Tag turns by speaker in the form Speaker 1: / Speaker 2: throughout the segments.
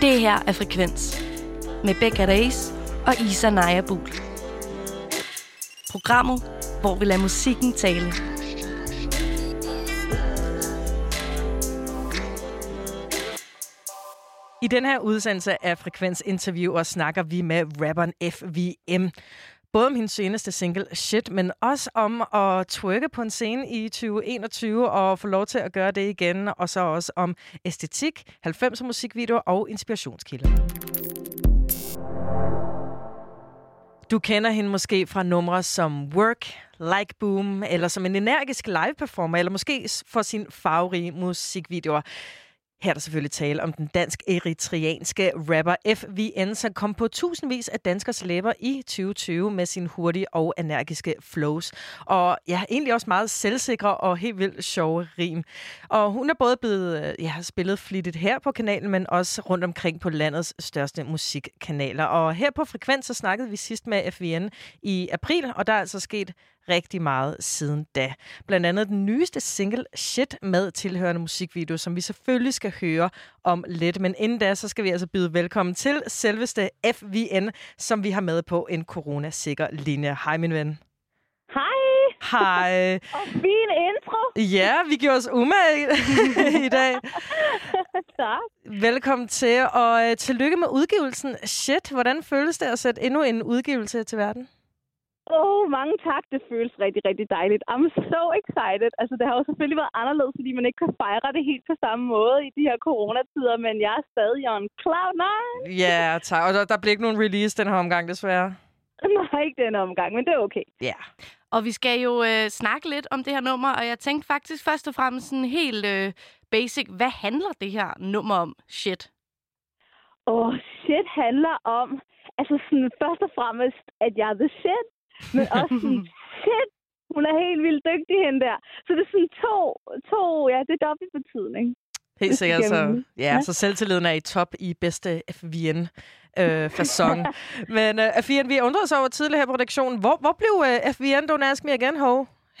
Speaker 1: Det her er Frekvens med Becca Reis og Isa Naja Buhl. Programmet, hvor vi lader musikken tale.
Speaker 2: I den her udsendelse af Frekvens Interviewer snakker vi med rapperen FVM. Både om hendes seneste single Shit, men også om at twerke på en scene i 2021 og få lov til at gøre det igen. Og så også om æstetik, 90'er musikvideoer og inspirationskilder. Du kender hende måske fra numre som Work, Like Boom, eller som en energisk live-performer, eller måske for sin farverige musikvideoer. Her er der selvfølgelig tale om den dansk-eritreanske rapper FVN, som kom på tusindvis af danskers læber i 2020 med sin hurtige og energiske flows. Og ja, egentlig også meget selvsikre og helt vildt sjove rim. Og hun er både blevet øh, ja, spillet flittigt her på kanalen, men også rundt omkring på landets største musikkanaler. Og her på Frekvens så snakkede vi sidst med FVN i april, og der er altså sket rigtig meget siden da. Blandt andet den nyeste single Shit med tilhørende musikvideo, som vi selvfølgelig skal høre om lidt. Men inden da, så skal vi altså byde velkommen til selveste FVN, som vi har med på en coronasikker linje. Hej min ven.
Speaker 3: Hej.
Speaker 2: Hej.
Speaker 3: Og fin intro.
Speaker 2: Ja, vi gjorde os umage i dag.
Speaker 3: tak.
Speaker 2: Velkommen til, og uh, tillykke med udgivelsen. Shit, hvordan føles det at sætte endnu en udgivelse til verden?
Speaker 3: Åh, oh, mange tak. Det føles rigtig, rigtig dejligt. I'm so excited. Altså, det har jo selvfølgelig været anderledes, fordi man ikke kan fejre det helt på samme måde i de her coronatider, men jeg er stadig on cloud nine.
Speaker 2: Ja, yeah, tak. Og der, der bliver ikke nogen release den her omgang, desværre.
Speaker 3: Nej, ikke den omgang, men det er okay.
Speaker 2: Ja. Yeah.
Speaker 1: Og vi skal jo øh, snakke lidt om det her nummer, og jeg tænkte faktisk først og fremmest sådan helt øh, basic. Hvad handler det her nummer om? Shit.
Speaker 3: Åh, oh, shit handler om, altså sådan først og fremmest, at jeg er the shit. Men også sådan, shit, hun er helt vildt dygtig, hende der. Så det er sådan to, to ja, det er dobbelt betydning.
Speaker 2: Helt sikkert. Så, ja, ja, så selvtilliden er i top i bedste FVN øh, fasong. Men uh, FVN, vi undrede os over tidligere her på redaktionen. Hvor, hvor blev uh, FVN Don't Ask Me Again, Ho?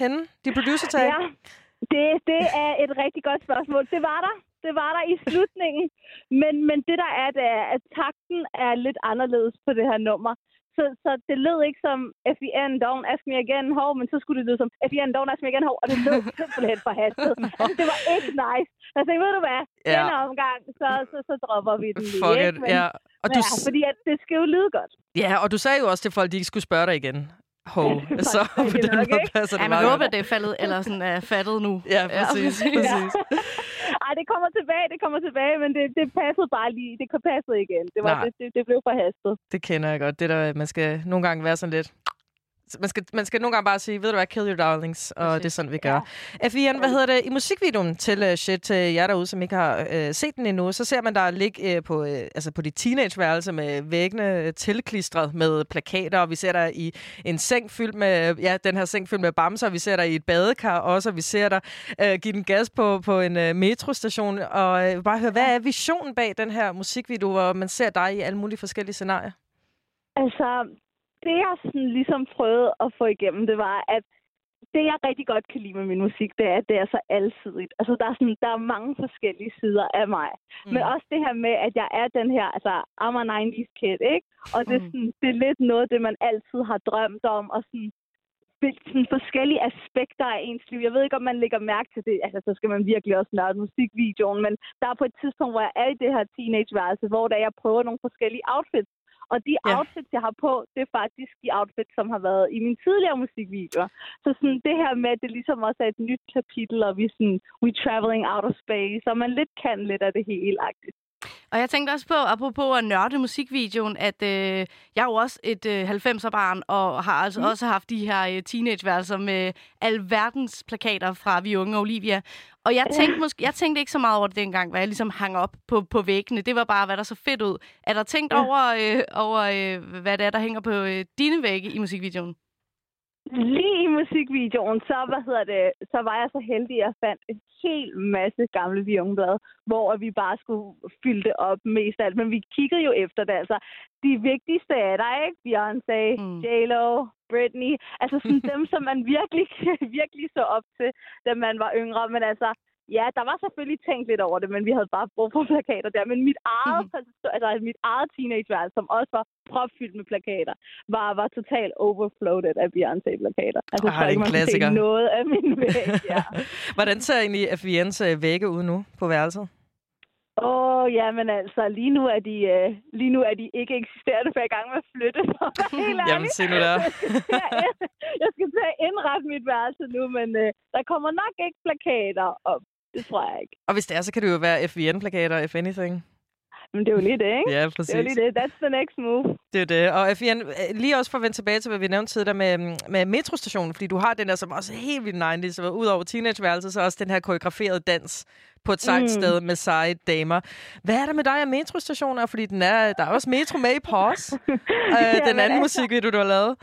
Speaker 2: Henne? De producer tag?
Speaker 3: Ja, det, det er et rigtig godt spørgsmål. Det var der. Det var der i slutningen. Men, men det der er, det er, at takten er lidt anderledes på det her nummer. Så, så det lød ikke som FIN, don't ask me again, hov, men så skulle det lyde som FIN, don't ask me again, hov, og det lød simpelthen for hastet. altså, det var ikke nice. Jeg tænkte, ved du hvad, ja. denne omgang, så, så, så dropper vi den lige,
Speaker 2: Fuck
Speaker 3: ikke?
Speaker 2: It,
Speaker 3: Men,
Speaker 2: ja. Og
Speaker 3: men,
Speaker 2: du...
Speaker 3: ja, fordi at det skal jo lyde godt.
Speaker 2: Ja, og du sagde jo også til folk, at de ikke skulle spørge dig igen. Ho. så på den
Speaker 3: nok,
Speaker 2: måde
Speaker 3: ikke?
Speaker 2: passer det
Speaker 1: Ja, man håber, det er faldet, eller sådan er fattet nu.
Speaker 2: Ja, præcis. præcis.
Speaker 3: Ej, det kommer tilbage, det kommer tilbage, men det, det passede bare lige. Det passede igen. Det, var,
Speaker 2: Nej.
Speaker 3: det, det, det blev for hastet.
Speaker 2: Det kender jeg godt. Det der, man skal nogle gange være sådan lidt... Man skal, man skal nogle gange bare sige, ved du hvad, kill your darlings, og det er sådan, vi gør. Ja. FIN, hvad hedder det? I musikvideoen til uh, Shit, til jer derude, som ikke har uh, set den endnu, så ser man der ligge uh, på, uh, altså på dit teenageværelse med væggene tilklistret med plakater, og vi ser der i en seng fyldt med, ja, den her seng fyldt med bamser, vi ser der i et badekar også, og vi ser der uh, give den gas på, på en uh, metrostation, og uh, bare høre, hvad er visionen bag den her musikvideo, hvor man ser dig i alle mulige forskellige scenarier?
Speaker 3: Altså, det jeg sådan ligesom prøvede at få igennem, det var, at det jeg rigtig godt kan lide med min musik, det er, at det er så alsidigt. Altså, der er, sådan, der er mange forskellige sider af mig. Mm. Men også det her med, at jeg er den her, altså, I'm a 90's kid, ikke? Og det er, sådan, det er lidt noget, det man altid har drømt om, og sådan, sådan forskellige aspekter af ens liv. Jeg ved ikke, om man lægger mærke til det. Altså, så skal man virkelig også nørde musikvideoen. Men der er på et tidspunkt, hvor jeg er i det her teenageværelse, hvor der jeg prøver nogle forskellige outfits. Og de
Speaker 2: Ja.
Speaker 3: outfits, jeg har på, det er faktisk de outfits, som har været i mine tidligere musikvideoer. Så sådan det her med, at det ligesom også er et nyt kapitel, og vi sådan, we traveling out of space, og man lidt kan lidt af det hele. -agtigt.
Speaker 1: Og jeg tænkte også på, apropos at nørde musikvideoen, at øh, jeg er jo også et øh, 90'er-barn, og har altså mm. også haft de her øh, teenageværelser med alverdens plakater fra Vi Unge og Olivia. Og jeg tænkte, måske, jeg tænkte ikke så meget over det dengang, hvad jeg ligesom hang op på, på væggene. Det var bare, hvad der så fedt ud. Er der tænkt
Speaker 3: Ja.
Speaker 1: over, øh, over øh, hvad det er, der hænger på øh, dine vægge i musikvideoen?
Speaker 3: Lige i musikvideoen, så, hvad hedder det, så var jeg så heldig, at jeg fandt en hel masse gamle Vionblade, hvor vi bare skulle fylde det op mest af alt. Men vi kiggede jo efter det. Altså, de vigtigste er der, ikke? Beyoncé,
Speaker 1: mm.
Speaker 3: J-Lo, Britney. Altså sådan dem, som man virkelig, virkelig så op til, da man var yngre. Men altså, ja, der var selvfølgelig tænkt lidt over det, men vi havde bare brug for plakater der. Men mit eget, mm-hmm. altså, mit eget teenageværelse, som også var propfyldt med plakater, var, var totalt overfloated af Beyoncé-plakater. Altså,
Speaker 2: Ah, det er en klassiker.
Speaker 3: noget af min væg, ja.
Speaker 2: Hvordan ser egentlig øh, vægge ud nu på værelset?
Speaker 3: Åh, oh, ja, men altså, lige nu er de, øh, lige nu er de ikke eksisterende, for jeg er i gang med at flytte. Helt
Speaker 2: Jamen, se nu der.
Speaker 3: Jeg skal til at indrette mit værelse nu, men øh, der kommer nok ikke plakater op. Det tror jeg ikke.
Speaker 2: Og hvis det er, så kan det jo være FVN-plakater, if anything.
Speaker 3: Men det er jo lige det, ikke?
Speaker 2: Ja,
Speaker 3: Det er jo
Speaker 2: præcis.
Speaker 3: lige det. That's the next move.
Speaker 2: Det er det. Og FVN, øh, lige også for at vende tilbage til, hvad vi nævnte tidligere med, med metrostationen, fordi du har den der, som også er helt vildt 90's, så ud over teenageværelset, så også den her koreograferede dans på et sejt mm. Sted med seje damer. Hvad er der med dig og metrostationer? Fordi den er, der er også metro med i pause. øh, den anden
Speaker 3: altså-
Speaker 2: musikvideo, du har lavet.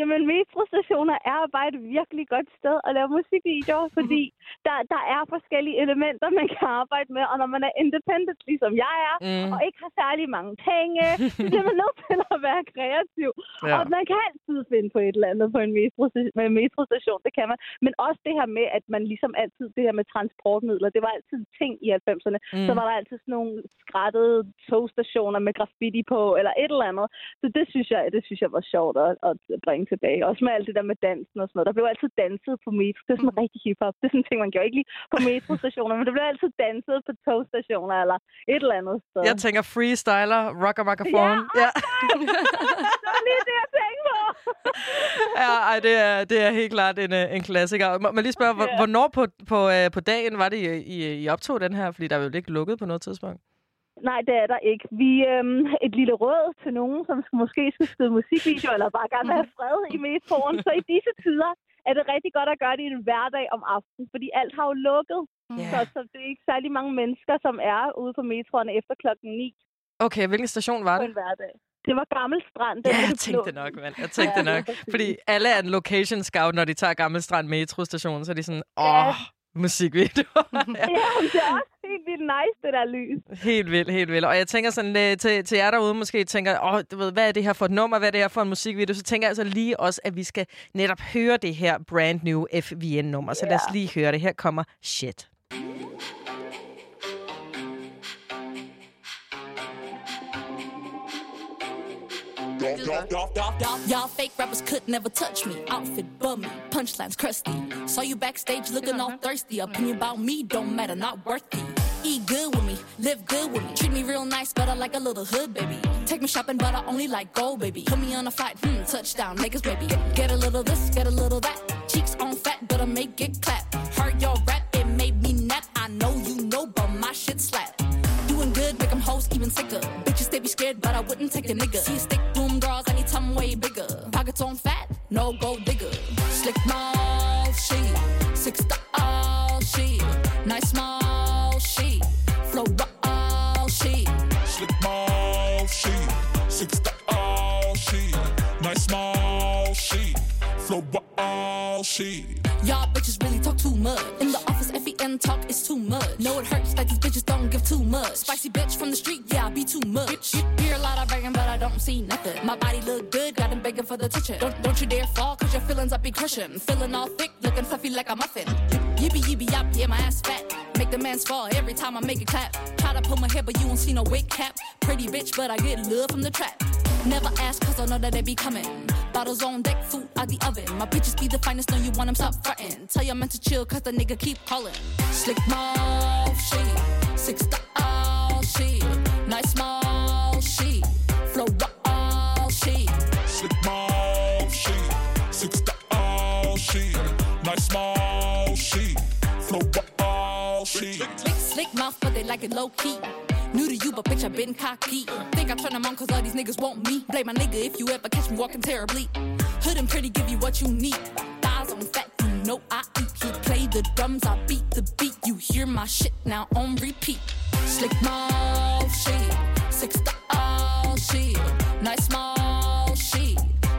Speaker 3: Jamen, metrostationer er bare et virkelig godt sted at lave musikvideoer, fordi der, der er forskellige elementer, man kan arbejde med, og når man er independent, ligesom jeg er,
Speaker 2: Mm.
Speaker 3: og ikke har særlig mange penge, så bliver man nødt til at være kreativ.
Speaker 2: Ja.
Speaker 3: Og man kan altid finde på et eller andet på en metro, med en metrostation, det kan man. Men også det her med, at man ligesom altid, det her med transportmidler, det var altid en ting i 90'erne.
Speaker 2: Mm.
Speaker 3: Så var der altid sådan nogle skrættede togstationer med graffiti på, eller et eller andet. Så det synes jeg, det synes jeg var sjovt at, at bringe tilbage. Også med alt det der med dansen og sådan noget. Der blev altid danset på metro. Det er sådan rigtig hiphop. Det er sådan en ting, man gjorde ikke lige på metrostationer, men der blev altid danset på togstationer eller et eller andet sted.
Speaker 2: Jeg tænker freestyler, rocker microphone.
Speaker 3: Ja,
Speaker 2: ja.
Speaker 3: det var lige det, jeg tænkte på.
Speaker 2: ja ej, det, er, det er helt klart en, øh, en klassiker. Må man lige spørge,
Speaker 3: Ja.
Speaker 2: hvornår på, på, øh, på dagen var det, I, I, I optog den her? Fordi der er jo ikke lukket på noget tidspunkt.
Speaker 3: Nej, det er der ikke. Vi øhm, et lille råd til nogen, som måske skal skrive musikvideo, eller bare gerne vil have fred i metroen. Så i disse tider er det rigtig godt at gøre det en hverdag om aftenen, fordi alt har jo lukket.
Speaker 2: Ja.
Speaker 3: Så, så det er ikke særlig mange mennesker, som er ude på metroerne efter klokken 9
Speaker 2: Okay, hvilken station var det?
Speaker 3: en hverdag. Det var Gammel Strand. den
Speaker 2: Ja, jeg tænkte
Speaker 3: blå.
Speaker 2: nok, mand. Jeg tænkte
Speaker 3: Ja,
Speaker 2: nok. Fordi alle er en location scout, når de tager Gammelstrand metrostation, så er de sådan,
Speaker 3: Ja.
Speaker 2: Musikvideo. ja.
Speaker 3: Ja, det er også helt vildt nice, det der lys.
Speaker 2: Helt vildt, helt vildt. Og jeg tænker sådan øh, til, til jer derude måske tænker, åh, du ved, hvad er det her for et nummer, hvad er det her for en musikvideo? Så tænker jeg altså lige også, at vi skal netop høre det her brand new FVN-nummer. Så lad os
Speaker 3: Ja.
Speaker 2: lige høre det. Her kommer Shit.
Speaker 4: Y'all fake rappers could never touch me. Outfit bummy, punchlines crusty. Saw you backstage looking all thirsty. Opinion about me don't matter, not worthy. Eat good with me, live good with me. Treat me real nice, but I like a little hood, baby. Take me shopping, but I only like gold, baby. Put me on a flight, hmm, touchdown, niggas, baby. Get a little this, get a little that. Cheeks on fat, but I make it clap. Heard your rap, it made me nap. I know you know, but my shit slap. Doing good, make them hoes even sicker. Bitches, they be scared, but I wouldn't take a nigga. See stick boom girls, I need something way bigger. Pockets on fat, no gold digger. Slick mouth, she. Six style, she. Nice smile, she. Flow wild, she.
Speaker 5: Slick mouth, she. Six to all, she. Nice small, she. Flow wild, she.
Speaker 4: Y'all bitches really talk too much. Too much. Spicy bitch from the street, yeah, I be too much. Hear a lot of begging, but I don't see nothing. My body look good, got them begging for the touching. Don't, don't you dare fall, cause your feelings I be crushing. Feeling all thick, looking fluffy like a muffin. Yippee yippee yop, yeah, my ass fat. Make the man's fall every time I make it clap. Try to pull my hair, but you won't see no wig cap. Pretty bitch, but I get love from the trap. Never ask, cause I know that they be coming. Bottles on deck, food out the oven. My bitches be the finest, know you want them, stop frontin'. Tell your man to chill, cause the nigga keep calling. Slick mouth, she. Six style, she. Nice small, she. Flow wild, she.
Speaker 5: Slick mouth, she. Six to all, she. Nice small, she. Flow wild, she.
Speaker 4: Slick, slick mouth, but they like it low key. New to you, but bitch, I been cocky. Think I turn them on cause all these niggas want me. Blame my nigga if you ever catch me walking terribly. Hood and pretty give you what you need. Thighs on fat, know I eat. He play the drums, I beat the beat. You hear my shit now on repeat. Slick mouth, she. Six style, she. Nice small, she.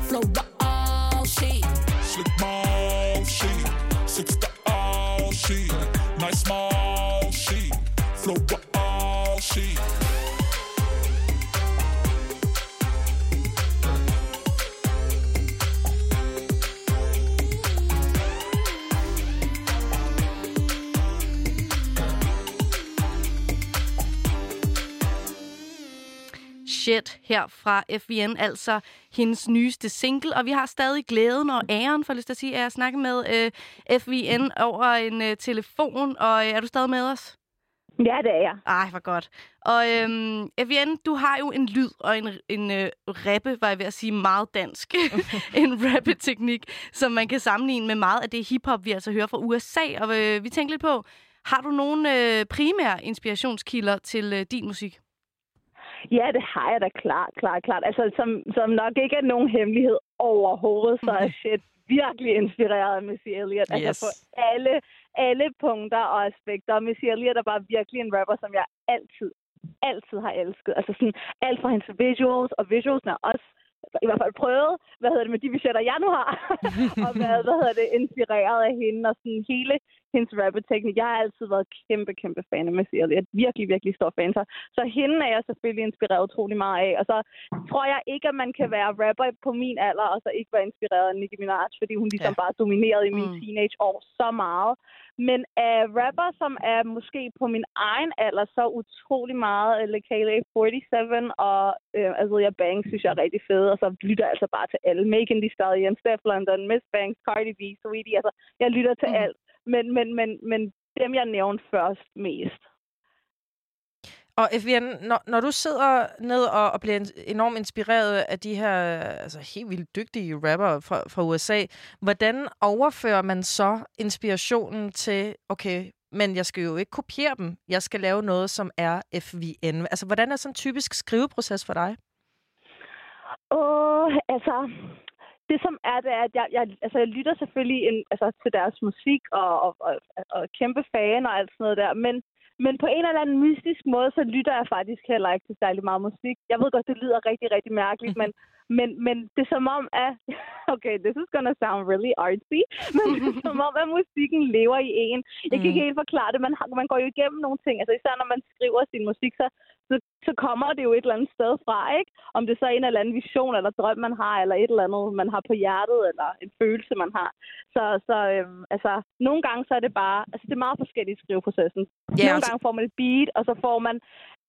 Speaker 4: Flow wild, she.
Speaker 5: Slick mouth, she. Six all, she. Nice small, she. Flow
Speaker 1: Shit her fra FVN, altså hendes nyeste single. Og vi har stadig glæden og æren, for lyst til at sige, at snakke med øh, FVN over en øh, telefon. Og øh, er du stadig med os?
Speaker 3: Ja, det er jeg.
Speaker 1: Ej, hvor godt. Og øhm, Evian, du har jo en lyd og en, en øh, rappe, var jeg ved at sige, meget dansk. en rappeteknik, som man kan sammenligne med meget af det hiphop, vi altså hører fra USA. Og øh, vi tænker lidt på, har du nogle øh, primære inspirationskilder til øh, din musik?
Speaker 3: Ja, det har jeg da klart, klart, klart. Altså, som, som nok ikke er nogen hemmelighed overhovedet, så er shit virkelig inspireret af Missy Elliott.
Speaker 2: Yes.
Speaker 3: Altså på alle, alle punkter og aspekter. Og Missy Elliott er bare virkelig en rapper, som jeg altid, altid har elsket. Altså sådan alt fra hendes visuals, og visuals er også i hvert fald prøvet, hvad hedder det, med de budgetter, jeg nu har, og hvad, hvad hedder det, inspireret af hende, og sådan hele hendes rapper-teknik. Jeg har altid været kæmpe, kæmpe fan af Missy Elliott. Virkelig, virkelig stor fan. Så, så hende er jeg selvfølgelig inspireret utrolig meget af. Og så tror jeg ikke, at man kan være rapper på min alder, og så ikke være inspireret af Nicki Minaj, fordi hun ligesom
Speaker 2: Ja.
Speaker 3: bare dominerede i mine
Speaker 1: Mm.
Speaker 3: teenageår så meget. Men af rapper, som er måske på min egen alder, så utrolig meget uh, Lekale 47 og uh, Azealia Banks, synes jeg er rigtig fede. Og så lytter jeg altså bare til alle. Megan Thee Stallion, Steph London, Miss Banks, Cardi B, Sweetie. Altså, jeg lytter til mm. alt. Men, men, men, men dem, jeg nævnte først mest.
Speaker 2: Og Evian, når, når du sidder ned og, og bliver en- enormt inspireret af de her altså, helt vildt dygtige rapper fra, fra USA, hvordan overfører man så inspirationen til, okay, men jeg skal jo ikke kopiere dem. Jeg skal lave noget, som er FVN. Altså, hvordan er sådan en typisk skriveproces for dig?
Speaker 3: Åh, altså... Det som er, det er, at jeg, jeg, altså, jeg lytter selvfølgelig en, altså, til deres musik og, og, og, og kæmpe fan og alt sådan noget der, men, men på en eller anden mystisk måde, så lytter jeg faktisk heller ikke til særlig meget musik. Jeg ved godt, det lyder rigtig, rigtig mærkeligt, men, men, men det er som om, at... Okay, this is gonna sound really artsy, men det er som om, at musikken lever i en. Jeg kan ikke helt forklare det. Man, har, man går jo igennem nogle ting. Altså især når man skriver sin musik, så, så, så kommer det jo et eller andet sted fra, ikke? Om det så er en eller anden vision eller drøm, man har, eller et eller andet, man har på hjertet, eller en følelse, man har. Så, så øhm, altså, nogle gange så er det bare... Altså, det er meget forskelligt i skriveprocessen.
Speaker 2: Ja,
Speaker 3: nogle
Speaker 2: altså-
Speaker 3: gange får man et beat, og så får man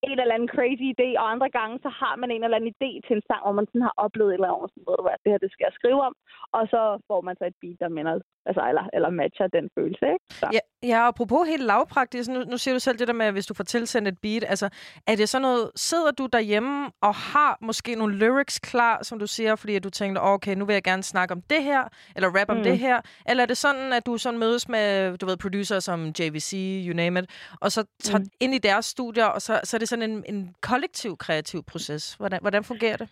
Speaker 3: en eller anden crazy idé, og andre gange, så har man en eller anden idé til en sang, hvor man sådan har oplevet et eller andet, sådan, ved du hvad, det her, det skal jeg skrive om, og så får man så et beat, der minder, altså, eller, eller matcher den følelse, ikke? Så.
Speaker 2: Ja, ja apropos helt lavpraktisk, nu, nu siger du selv det der med, at hvis du får tilsendt et beat, altså, er det sådan noget, sidder du derhjemme og har måske nogle lyrics klar, som du siger, fordi at du tænkte, okay, nu vil jeg gerne snakke om det her, eller rap om
Speaker 3: Mm.
Speaker 2: det her, eller er det sådan, at du sådan mødes med, du ved, producer som JVC, you name it, og så tager mm. ind i deres studier, og så, så er det sådan en, en kollektiv kreativ proces. Hvordan, hvordan fungerer det?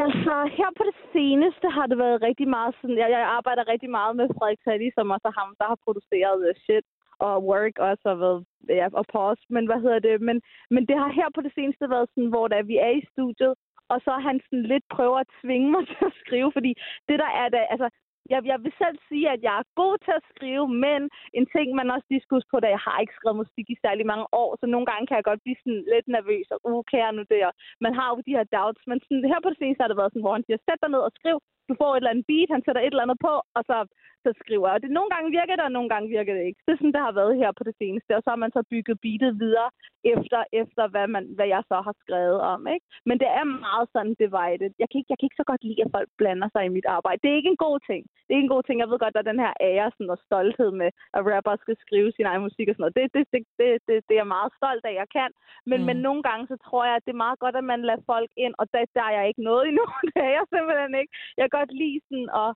Speaker 3: Altså, her på det seneste har det været rigtig meget sådan... Jeg, jeg arbejder rigtig meget med Frederik Sally, som også er ham, der har produceret uh, shit og work også og været ja, og pause. Men hvad hedder det? Men, men det har her på det seneste været sådan, hvor da vi er i studiet, og så han sådan lidt prøver at tvinge mig til at skrive, fordi det der er det, altså, jeg, jeg vil selv sige, at jeg er god til at skrive, men en ting, man også lige skal huske på, da jeg har ikke skrevet musik i særlig mange år, så nogle gange kan jeg godt blive sådan lidt nervøs, og uh, kan jeg nu det, og man har jo de her doubts, men sådan, her på det seneste har det været sådan, hvor han siger, sæt dig ned og skriv, du får et eller andet beat, han sætter et eller andet på, og så, så skriver jeg. Og det, nogle gange virker det, og nogle gange virker det ikke. Det er sådan, det har været her på det seneste, og så har man så bygget beatet videre efter, efter hvad, man, hvad jeg så har skrevet om. Ikke? Men det er meget sådan divided. Jeg kan, ikke, jeg kan ikke så godt lide, at folk blander sig i mit arbejde. Det er ikke en god ting. Det er ikke en god ting. Jeg ved godt, der er den her ære sådan, og stolthed med, at rapper skal skrive sin egen musik og sådan noget. Det, det, det, det, det, det er jeg meget stolt af, jeg kan. Men,
Speaker 2: Mm.
Speaker 3: men nogle gange, så tror jeg, at det er meget godt, at man lader folk ind, og der, der er jeg ikke nået endnu. det er jeg simpelthen ikke. Jeg godt lide sådan at,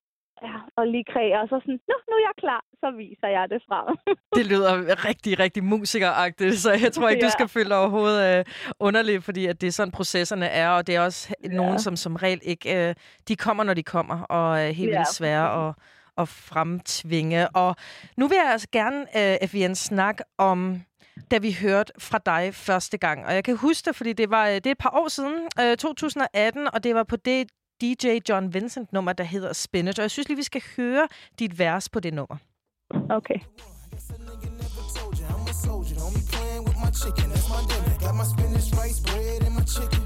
Speaker 3: ja, og lige kreere, og så sådan, nu, nu er jeg klar, så viser jeg det frem.
Speaker 2: Det lyder rigtig, rigtig musikeragtigt, så jeg tror ikke, du
Speaker 3: Ja.
Speaker 2: skal føle dig overhovedet øh, underligt, fordi at det er sådan, processerne er, og det er også ja. nogen, som som regel ikke... Øh, de kommer, når de kommer, og er helt
Speaker 3: Ja.
Speaker 2: vildt svære at, at fremtvinge. Og nu vil jeg altså gerne, øh, FVN, snakke om da vi hørte fra dig første gang. Og jeg kan huske det, fordi det var øh, det er et par år siden, øh, 2018, og det var på det DJ John Vincent nummer, der hedder Spinach. Og jeg synes lige, vi skal høre dit vers på det nummer.
Speaker 3: Okay.
Speaker 6: told you I'm a soldier. Don't be playing with my chicken. That's my dinner. Got my spinach rice bread and my chicken.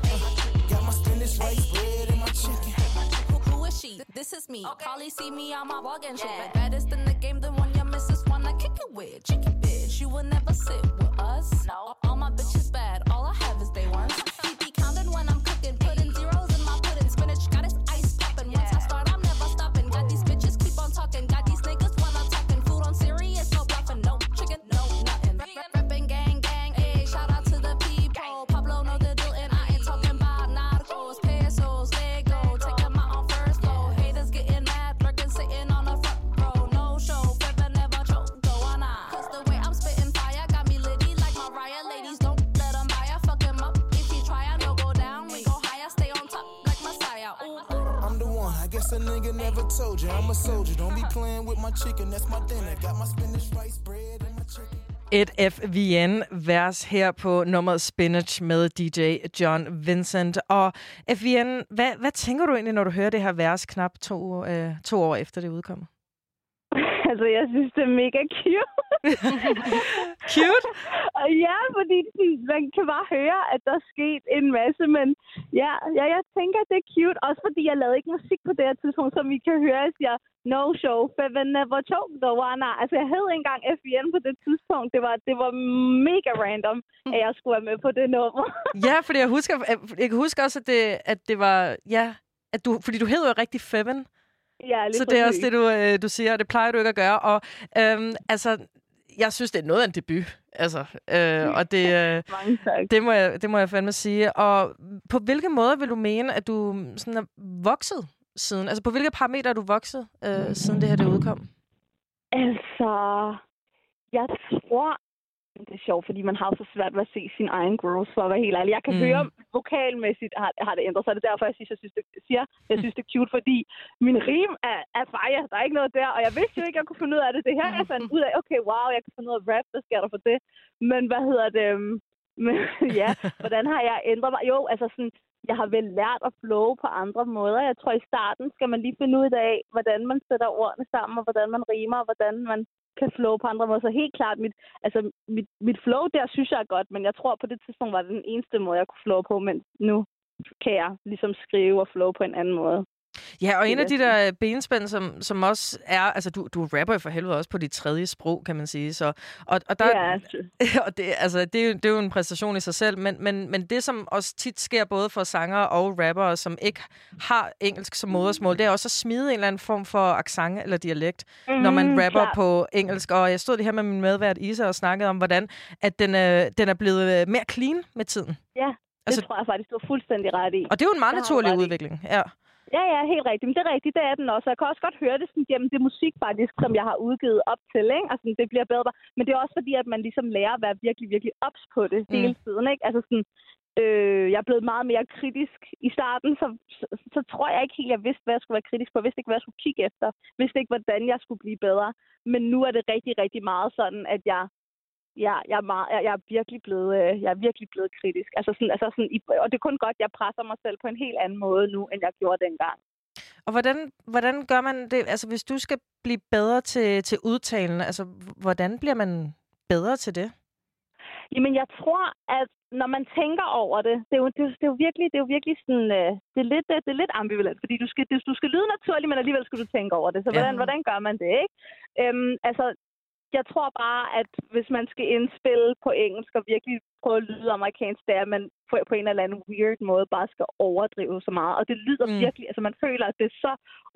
Speaker 6: Got my spinach rice bread and my chicken.
Speaker 4: Who, who is she? This is me. Carly see me on my walk and shit. Baddest in the game, the one your missus wanna kick it with. Chicken bitch, you will never sit with us. No. All my bitches bad, all I have soldier, I'm
Speaker 6: a soldier. Don't be playing with my chicken, that's my dinner. Got my spinach, rice, bread, and my chicken.
Speaker 2: Et FVN vers her på nummeret Spinach med DJ John Vincent. Og FVN, hvad, hvad tænker du egentlig, når du hører det her vers knap to, øh, to år efter det udkommer?
Speaker 3: altså, jeg synes, det er mega cute.
Speaker 2: Cute?
Speaker 3: Og ja, fordi man kan bare høre, at der er sket en masse, men ja, ja, jeg tænker, at det er cute. Også fordi jeg lavede ikke musik på det her tidspunkt, som I kan høre, jeg siger, no show, Feven never choke the one. Altså, jeg hed engang FBN på det tidspunkt. Det var, det var mega random, at jeg skulle være med på det nummer.
Speaker 2: Ja, fordi jeg husker, jeg kan huske også, at det, at det var, ja, at du, fordi du hed jo rigtig Feven.
Speaker 3: Ja,
Speaker 2: Så det er også det, du, øh, du siger, og det plejer du ikke at gøre. Og øhm, altså, jeg synes, det er noget af en debut. Altså, øh, og det, øh, det, må jeg, det må jeg fandme sige. Og på hvilke måder vil du mene, at du sådan er vokset siden? Altså, på hvilke parametre er du vokset, øh, siden det her det udkom?
Speaker 3: Altså, jeg tror, det er sjovt, fordi man har så svært ved at se sin egen growth, for at være helt ærlig. Jeg kan
Speaker 2: Mm.
Speaker 3: høre, vokalmæssigt har, har det ændret sig. Det er derfor, jeg synes, jeg synes, det, siger, jeg synes, det er cute, fordi min rim er, er fire. Der er ikke noget der, og jeg vidste jo ikke, jeg kunne finde ud af det. Det her, jeg fandt ud af, okay, wow, jeg kan finde ud af rap, hvad sker der for det? Men hvad hedder det? øhm, Men, ja, hvordan har jeg ændret mig? Jo, altså sådan, jeg har vel lært at flow på andre måder. Jeg tror, i starten skal man lige finde ud af, hvordan man sætter ordene sammen, og hvordan man rimer, og hvordan man kan flow på andre måder. Så helt klart, mit, altså, mit, mit flow der synes jeg er godt, men jeg tror, på det tidspunkt var det den eneste måde, jeg kunne flow på, men nu kan jeg ligesom skrive og flow på en anden måde.
Speaker 2: Ja, og en af de der benspænd, som, som også er... Altså, du, du rapper jo for helvede også på dit tredje sprog, kan man sige. Så, og, og der,
Speaker 3: Ja,
Speaker 2: og det, altså, det, er jo, det er jo en præstation i sig selv, men, men, men det, som også tit sker både for sangere og rappere, som ikke har engelsk som modersmål, det er også at smide en eller anden form for accent eller dialekt, mm, når man rapper
Speaker 3: klart.
Speaker 2: på engelsk. Og jeg stod lige her med min medvært Isa og snakkede om, hvordan at den, øh, den er blevet øh, mere clean med tiden.
Speaker 3: Ja, det
Speaker 2: Altså-
Speaker 3: tror jeg faktisk, du har fuldstændig ret i.
Speaker 2: Og det er jo en meget
Speaker 3: Det
Speaker 2: naturlig
Speaker 3: i.
Speaker 2: udvikling. Ja.
Speaker 3: Ja, ja, helt rigtigt. Men det er rigtigt, det er den også. Jeg kan også godt høre det sådan, gennem det musik, faktisk, som jeg har udgivet op til. Ikke? Altså, det bliver bedre. Men det er også fordi, at man ligesom lærer at være virkelig, virkelig ops på det
Speaker 2: mm.
Speaker 3: hele tiden. Ikke? Altså sådan, øh, jeg er blevet meget mere kritisk i starten, så, så, så tror jeg ikke helt, jeg vidste, hvad jeg skulle være kritisk på. Jeg vidste ikke, hvad jeg skulle kigge efter. Jeg vidste ikke, hvordan jeg skulle blive bedre. Men nu er det rigtig, rigtig meget sådan, at jeg Ja, jeg er, meget, jeg, jeg er virkelig blevet, øh, jeg er virkelig blevet kritisk. Altså sådan, altså sådan, og det er kun godt, jeg presser mig selv på en helt anden måde nu, end jeg gjorde dengang.
Speaker 2: Og hvordan, hvordan gør man det? Altså, hvis du skal blive bedre til, til udtalen, altså, hvordan bliver man bedre til det?
Speaker 3: Jamen, jeg tror, at når man tænker over det, det er jo, det er, det er jo virkelig, det er jo virkelig sådan, øh, det er lidt, det er lidt ambivalent, fordi du skal, du skal lyde naturligt, men alligevel skal du tænke over det. Så
Speaker 2: Ja.
Speaker 3: hvordan, hvordan gør man det, ikke? Øhm, altså, jeg tror bare, at hvis man skal indspille på engelsk og virkelig prøve at lyde amerikansk, det er, at man på, på en eller anden weird måde bare skal overdrive så meget. Og det lyder
Speaker 2: Mm.
Speaker 3: virkelig, altså man føler, at det er så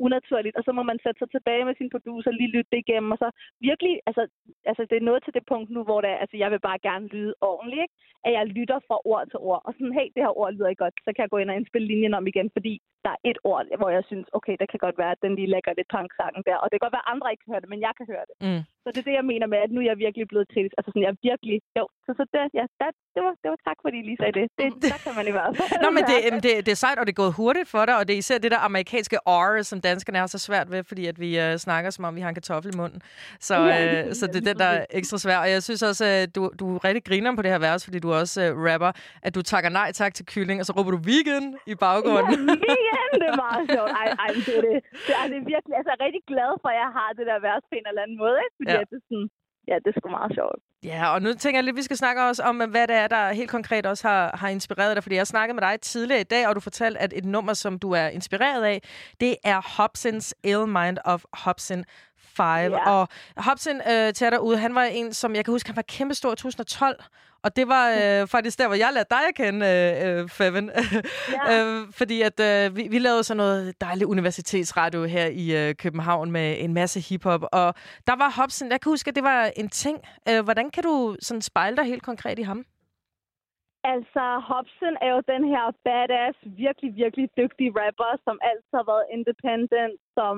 Speaker 3: unaturligt, og så må man sætte sig tilbage med sin producer, lige lytte det igennem, og så virkelig, altså, altså det er noget til det punkt nu, hvor det er, altså jeg vil bare gerne lyde ordentligt, ikke? at jeg lytter fra ord til ord, og sådan, hey, det her ord lyder ikke godt, så kan jeg gå ind og indspille linjen om igen, fordi der er et ord, hvor jeg synes, okay, det kan godt være, at den lige lægger lidt punk-sangen der, og det kan godt være, at andre ikke kan høre det, men jeg kan høre det.
Speaker 2: Mm.
Speaker 3: Så det er det, jeg mener med, at nu er jeg virkelig blevet kritisk. Altså sådan, jeg er virkelig... Jo, så, så det, ja, det, det, var, det var tak, fordi I lige sagde det. det der kan man i hvert fald.
Speaker 2: Nå, men det, det, det er sejt, og det er gået hurtigt for dig, og det er især det der amerikanske R, som danskerne er så svært ved, fordi at vi uh, snakker, som om vi har en kartoffel i munden. Så,
Speaker 3: Ja, ja,
Speaker 2: så det er den, der er ekstra svær. Og jeg synes også, at du, du er rigtig griner på det her vers, fordi du også uh, rapper, at du takker nej tak til kylling, og så råber du vegan i baggrunden.
Speaker 3: Ja, igen, det er meget sjovt. Ej, ej, det er det. Det er, det er virkelig, altså, jeg er rigtig glad for, at jeg har det der vers på en eller anden måde, ikke? Fordi
Speaker 2: Ja.
Speaker 3: ja. det sådan, ja, det er sgu meget sjovt.
Speaker 2: Ja, og nu tænker jeg lidt, vi skal snakke også om, hvad det er, der helt konkret også har, har inspireret dig. Fordi jeg har snakket med dig tidligere i dag, og du fortalte, at et nummer, som du er inspireret af, det er Hobsons Ill Mind of Hobson 5.
Speaker 3: Ja.
Speaker 2: Og Hobson øh, til derude, han var en, som jeg kan huske, han var kæmpestor i 2012. Og det var øh, faktisk der, hvor jeg lærte dig at kende, øh, øh, Feven.
Speaker 3: Ja.
Speaker 2: øh, fordi at øh, vi, vi lavede sådan noget dejligt universitetsradio her i øh, København med en masse hiphop. Og der var Hobson, jeg kan huske, at det var en ting. Øh, hvordan kan du sådan spejle dig helt konkret i ham?
Speaker 3: Altså, Hobson er jo den her badass, virkelig, virkelig dygtig rapper, som altid har været independent, som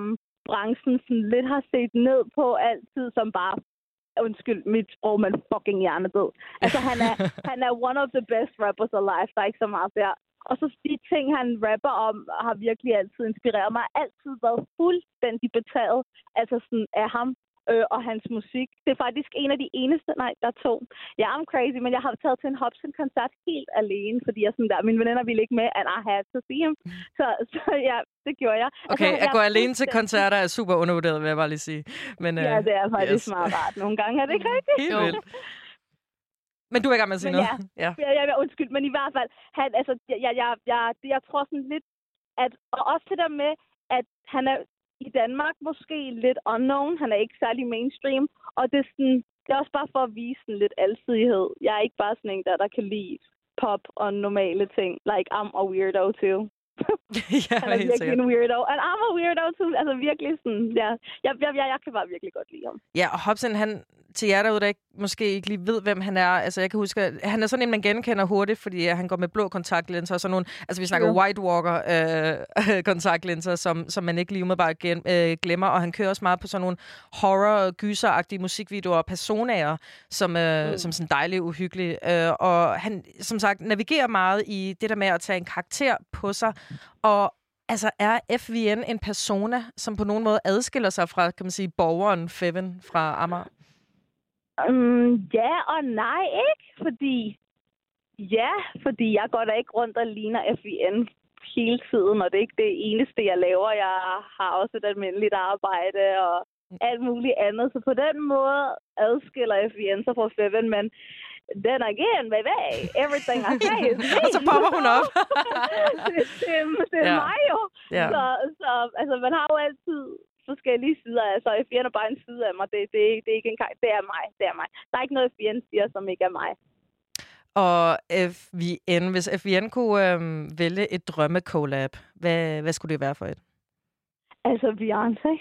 Speaker 3: branchen sådan lidt har set ned på altid, som bare undskyld mit sprog, men fucking hjernedød. Altså, han er, han er one of the best rappers alive. Der er ikke så meget der. Og så de ting, han rapper om, har virkelig altid inspireret mig. Altid været fuldstændig betaget altså sådan, af ham øh, og hans musik. Det er faktisk en af de eneste, nej, der er to. Jeg er crazy, men jeg har taget til en Hobson-koncert helt alene, fordi jeg sådan der, mine veninder ville ikke med, and I had to see him. Så, så ja, det gjorde jeg.
Speaker 2: Okay,
Speaker 3: altså,
Speaker 2: at gå
Speaker 3: jeg
Speaker 2: alene til koncerter er super undervurderet, vil jeg bare lige sige. Men,
Speaker 3: Ja,
Speaker 2: øh,
Speaker 3: det er faktisk
Speaker 2: yes.
Speaker 3: meget rart nogle gange, er det ikke rigtigt?
Speaker 2: Helt vildt. Men du er i gang med at sige
Speaker 3: Men
Speaker 2: noget. Ja.
Speaker 3: Ja, ja, ja, undskyld, men i hvert fald, han, altså, jeg, jeg, jeg, jeg, jeg tror sådan lidt, at, og også det der med, at han er i Danmark måske lidt unknown, han er ikke særlig mainstream, og det er, sådan, det er også bare for at vise sådan lidt alsidighed. Jeg er ikke bare sådan en, der, der kan lide pop og normale ting. Like, I'm a weirdo too
Speaker 2: ja,
Speaker 3: Han er virkelig en weirdo. And I'm a weirdo too. Altså virkelig sådan, ja. Jeg, jeg, jeg, jeg kan bare virkelig godt lide ham.
Speaker 2: Ja, og Hobson, han, til jer derude, der ikke, måske ikke lige ved, hvem han er. Altså, jeg kan huske, at han er sådan en, man genkender hurtigt, fordi han går med blå kontaktlinser og sådan nogle... Altså, vi snakker
Speaker 3: Ja.
Speaker 2: White Walker øh, kontaktlinser, som, som man ikke lige umiddelbart gen, øh, glemmer. Og han kører også meget på sådan nogle horror- gyser musikvideoer og personager, som, øh, mm. som sådan dejlige, uhyggelige. Øh, og han, som sagt, navigerer meget i det der med at tage en karakter på sig. Og Altså, er FVN en persona, som på nogen måde adskiller sig fra, kan man sige, borgeren Feven fra Amager?
Speaker 3: Um, ja og nej, ikke? Fordi, ja, fordi jeg går da ikke rundt og ligner FVN hele tiden, og det er ikke det eneste, jeg laver. Jeg har også et almindeligt arbejde og alt muligt andet. Så på den måde adskiller FVN sig fra Feven, men then again, baby, everything I say is me.
Speaker 2: Og så popper hun op.
Speaker 3: det, det, det er
Speaker 2: Ja.
Speaker 3: mig jo.
Speaker 2: Ja.
Speaker 3: Så, så altså, man har jo altid forskellige sider af sig. FBN er bare en side af mig. Det, det, er, ikke- det er ikke en Det er mig. Det er mig. Der er ikke noget, FBN siger, som ikke er mig.
Speaker 2: Og FVN, hvis FVN kunne øhm, vælge et drømme-collab, hvad, hvad skulle det være for et?
Speaker 3: Altså, Beyoncé.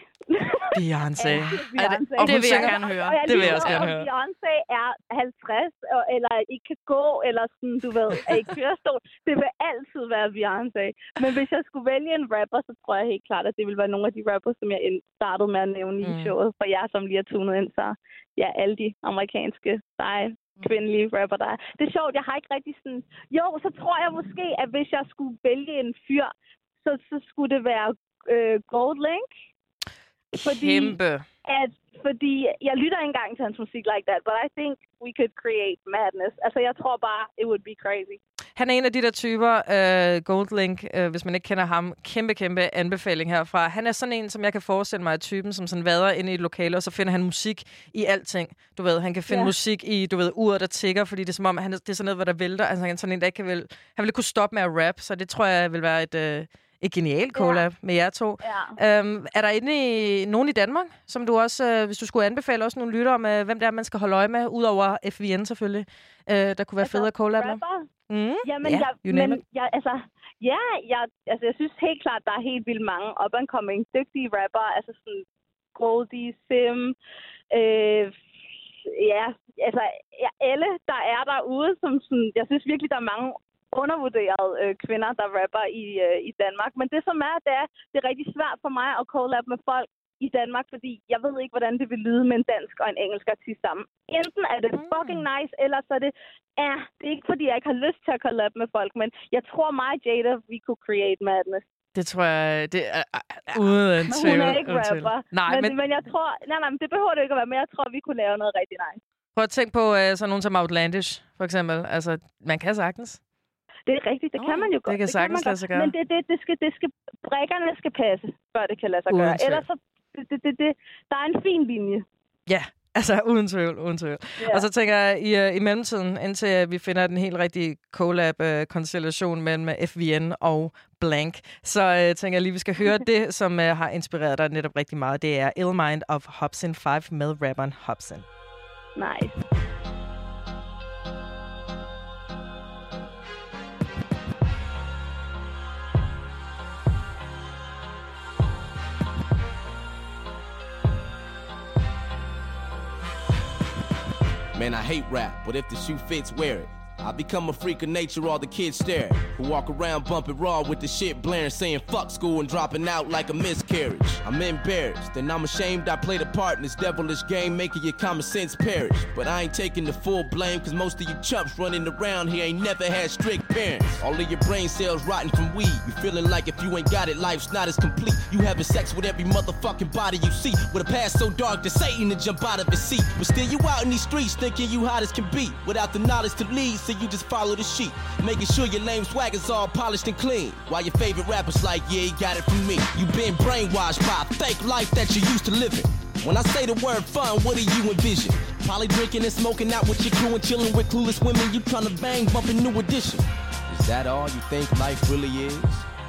Speaker 2: Beyoncé.
Speaker 3: Ja,
Speaker 2: det, og
Speaker 1: Det vil jeg gerne høre.
Speaker 3: Og jeg
Speaker 2: Det vil jeg også gerne
Speaker 3: og
Speaker 2: høre.
Speaker 3: Beyoncé er 50, og, eller ikke kan gå, eller sådan, du ved, er i kørestol. Det vil altid være Beyoncé. Men hvis jeg skulle vælge en rapper, så tror jeg helt klart, at det ville være nogle af de rappers, som jeg startede med at nævne i
Speaker 2: Mm.
Speaker 3: showet. For jer, som lige har tunet ind, så ja, alle de amerikanske, seje, kvindelige rapper, der er. Det er sjovt, jeg har ikke rigtig sådan... Jo, så tror jeg måske, at hvis jeg skulle vælge en fyr, så, så skulle det være øh, Goldlink. Fordi
Speaker 2: Kæmpe.
Speaker 3: at, fordi jeg lytter ikke engang til hans musik like that, but I think we could create madness. Altså, jeg tror bare, it would be crazy.
Speaker 2: Han er en af de der typer, uh, Goldlink, uh, hvis man ikke kender ham, kæmpe, kæmpe anbefaling herfra. Han er sådan en, som jeg kan forestille mig, er typen, som sådan vader ind i et lokale, og så finder han musik i alting. Du ved, han kan finde
Speaker 3: Ja.
Speaker 2: musik i, du ved, uret, der tigger, fordi det er som om, han, det er sådan noget, hvor der vælter. Altså, han er sådan en, der ikke kan vel, han vil ikke kunne stoppe med at rap, så det tror jeg vil være et, uh, et genialt collab med jer to.
Speaker 3: Ja.
Speaker 2: Um, er der inde i nogen i Danmark, som du også, uh, hvis du skulle anbefale også nogle lyttere med, hvem det er, man skal holde øje med, udover FVN selvfølgelig, uh, der kunne være fede at collab med? Mm?
Speaker 3: Jamen,
Speaker 2: Ja,
Speaker 3: jeg, men
Speaker 2: it.
Speaker 3: jeg, altså, ja, jeg, altså, jeg synes helt klart, der er helt vildt mange up-and-coming, dygtige rapper, altså sådan Goldie, Sim, øh, ja, altså ja, alle, der er derude, som sådan, jeg synes virkelig, der er mange undervurderede øh, kvinder, der rapper i, øh, i Danmark. Men det som er, det er, det er rigtig svært for mig at collab med folk i Danmark, fordi jeg ved ikke, hvordan det vil lyde med en dansk og en engelsk artist sammen. Enten er det fucking nice, eller så er det, ja, det er ikke fordi, jeg ikke har lyst til at collab med folk, men jeg tror mig, Jada, we could create madness.
Speaker 2: Det tror jeg, det er uh, uden
Speaker 3: Men
Speaker 2: tvivl.
Speaker 3: hun er ikke rapper.
Speaker 2: Nej,
Speaker 3: men,
Speaker 2: men,
Speaker 3: men, men jeg tror, nej, nej, men det behøver det ikke at være, men jeg tror, vi kunne lave noget rigtig nice.
Speaker 2: prøv at tænke på uh, sådan nogen som Outlandish, for eksempel. Altså, man kan sagtens.
Speaker 3: Det er rigtigt, det kan man jo godt.
Speaker 2: kan sagtens
Speaker 3: man
Speaker 2: lade sig gøre.
Speaker 3: Men det, det, det skal, det skal, brækkerne skal passe, før det kan lade sig
Speaker 2: Uden
Speaker 3: gøre.
Speaker 2: tvivl.
Speaker 3: Ellers så, det, det, det, det, der er en fin linje.
Speaker 2: Ja, altså uden tvivl, uden tvivl.
Speaker 3: Ja.
Speaker 2: Og så tænker jeg, i, uh, i mellemtiden, indtil vi finder den helt rigtige collab-konstellation mellem FVN og Blank, så uh, tænker jeg lige, vi skal høre det, som uh, har inspireret dig netop rigtig meget. Det er Ill Mind of Hobson 5 med rapperen Hobson.
Speaker 3: Nice.
Speaker 7: Man, I hate rap, but if the shoe fits, wear it. I become a freak of nature, all the kids stare. Who walk around bumping raw with the shit blaring, saying fuck school and dropping out like a miscarriage. I'm embarrassed, and I'm ashamed I played a part in this devilish game, making your common sense perish. But I ain't taking the full blame, cause most of you chumps running around here ain't never had strict parents. All of your brain cells rotting from weed. You feeling like if you ain't got it, life's not as complete. You having sex with every motherfucking body you see. With a past so dark that Satan to jump out of his seat. But still you out in these streets thinking you hot as can be. Without the knowledge to lead, so you just follow the sheet. Making sure your lame swag is all polished and clean. While your favorite rappers like, yeah, he got it from me. You been brainwashed by a fake life that you used to living. When I say the word fun, what do you envision? Probably drinking and smoking out with your crew and chilling with clueless women. You tryna bang, bumping new edition. Is that all you think life really is?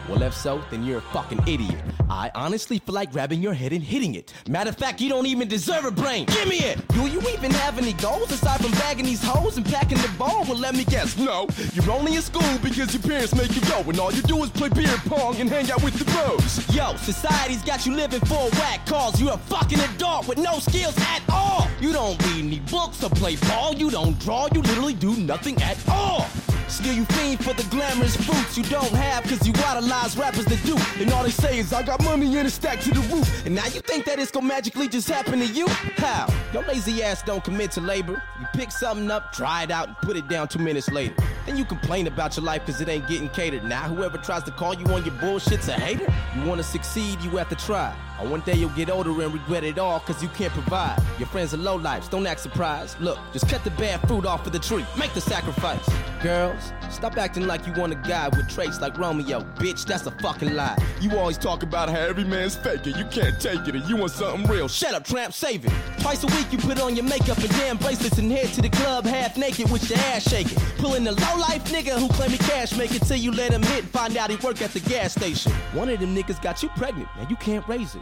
Speaker 7: Well, if so, then you're a fucking idiot. I honestly feel like grabbing your head and hitting it. Matter of fact, you don't even deserve a brain. Give me it! Do you even have any goals aside from bagging these hoes and packing the ball? Well, let me guess, no. You're only in school because your parents make you go, and all you do is play beer pong and hang out with the bros. Yo, society's got you living for a whack cause you're a fucking adult with no skills at all. You don't read any books or play ball, you don't draw, you literally do nothing at all. Still you fiend for the glamorous fruits you don't have Cause you idolize rappers that do. And all they say is I got money in a stack to the roof. And now you think that it's gonna magically just happen to you? How? Your lazy ass don't commit to labor. You pick something up, try it out, and put it down two minutes later. Then you complain about your life cause it ain't getting catered. Now whoever tries to call you on your bullshit's a hater. You wanna succeed, you have to try or one day you'll get older and regret it all cause you can't provide. Your friends are low lifes, don't act surprised. Look, just cut the bad fruit off of the tree. Make the sacrifice. Girls, stop acting like you want a guy with traits like Romeo. Bitch, that's a fucking lie. You always talk about how every man's faking. You can't take it and you want something real. Shut up, tramp, save it. Twice a week you put on your makeup and damn bracelets and head to the club half naked with your ass shaking. Pulling the low life nigga who claim he cash making till you let him hit and find out he work at the gas station. One of them niggas got you pregnant and you can't raise it.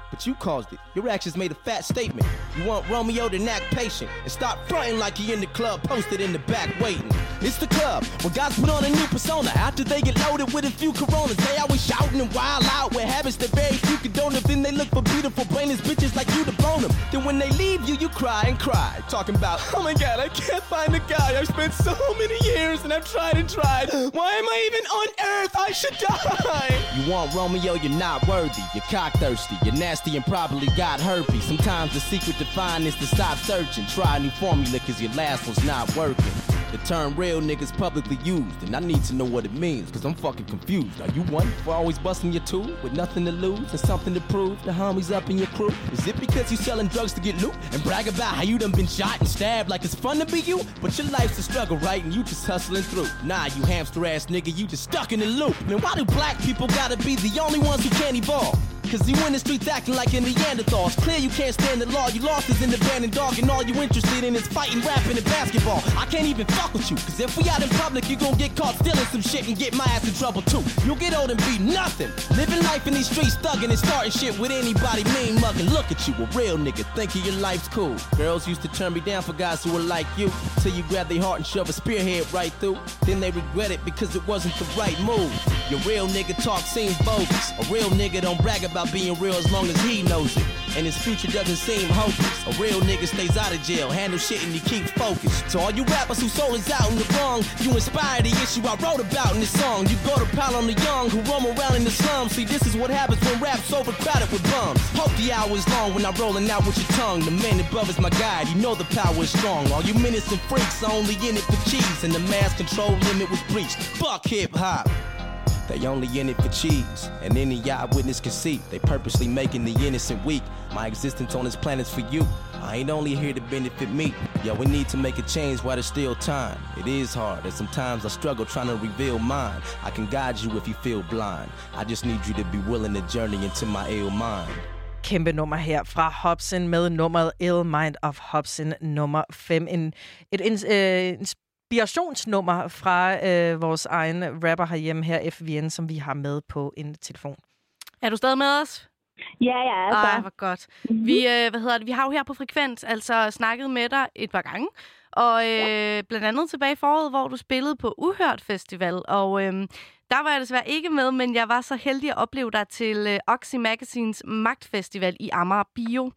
Speaker 7: But you caused it. Your actions made a fat statement. You want Romeo to act patient and stop fronting like he in the club, posted in the back waiting. It's the club where guys put on a new persona after they get loaded with a few coronas. They always shouting and wild out with habits that very few condone. Then they look for beautiful, brainless bitches like you to bone them. Then when they leave you, you cry and cry, talking about, oh my god, I can't find a guy. I've spent so many years and I've tried and tried. Why am I even on earth? I should die. You want Romeo, you're not worthy. You're cock thirsty. You're nasty and probably got herpes. Sometimes the secret to find is to stop searching. Try a new formula cause your last one's not working. The term real niggas publicly used, and I need to know what it means, cause I'm fucking confused. Are you one for always busting your tool with nothing to lose and something to prove? The homies up in your crew? Is it because you selling drugs to get loot and brag about how you done been shot and stabbed like it's fun to be you? But your life's a struggle, right? And you just hustling through. Nah, you hamster ass nigga, you just stuck in the loop. Man, why do black people gotta be the only ones who can't evolve? Cause you in the streets acting like a Neanderthal. It's clear you can't stand the law. You lost is in the band and dog, and all you interested in is fighting, rapping, and basketball. I can't even fuck with you. Cause if we out in public, you gon' get caught stealing some shit and get my ass in trouble too. You'll get old and be nothing. Living life in these streets, thugging and starting shit with anybody mean mugging. Look at you, a real nigga, thinking your life's cool. Girls used to turn me down for guys who were like you. Till you grab their heart and shove a spearhead right through. Then they regret it because it wasn't the right move. Your real nigga talk seems bogus. A real nigga don't brag about being real as long as he knows it. And his future doesn't seem hopeless. A real nigga stays out of jail, handle shit and he keeps focused. To all you rappers who soul is out in the wrong, you inspire the issue I wrote about in this song. You go to pile on the young who roam around in the slums. See, this is what happens when rap's overcrowded with bums. Hope the hour is long when I'm rolling out with your tongue. The man above is my guide, you know the power is strong. All you minutes and freaks are only in it for cheese, and the mass control limit was breached. Fuck hip hop. They only in it for cheese, and any eyewitness can see they purposely making the innocent weak. My existence on this planet's for you. I ain't only here to benefit me. Yeah, we need to make a change while there's still time. It is hard, and sometimes I struggle trying to reveal mine. I can guide you if you feel blind. I just need you to be willing to journey into my ill mind.
Speaker 2: Kæmpe nummer her fra Hobson med nummeret Ill Mind of Hobson nummer 5. En, et ins, øh, inspirationsnummer fra øh, vores egen rapper herhjemme her, FVN, som vi har med på en telefon.
Speaker 1: Er du stadig med os?
Speaker 3: Ja, ja, altså.
Speaker 1: Ej, hvor godt. Vi, øh, hvad hedder det, vi har jo her på Frekvens altså snakket med dig et par gange. Og øh, blandt andet tilbage i foråret, hvor du spillede på Uhørt Festival. Og øh, der var jeg desværre ikke med, men jeg var så heldig at opleve dig til øh, Oxy Magazines Magtfestival i Amager Bio.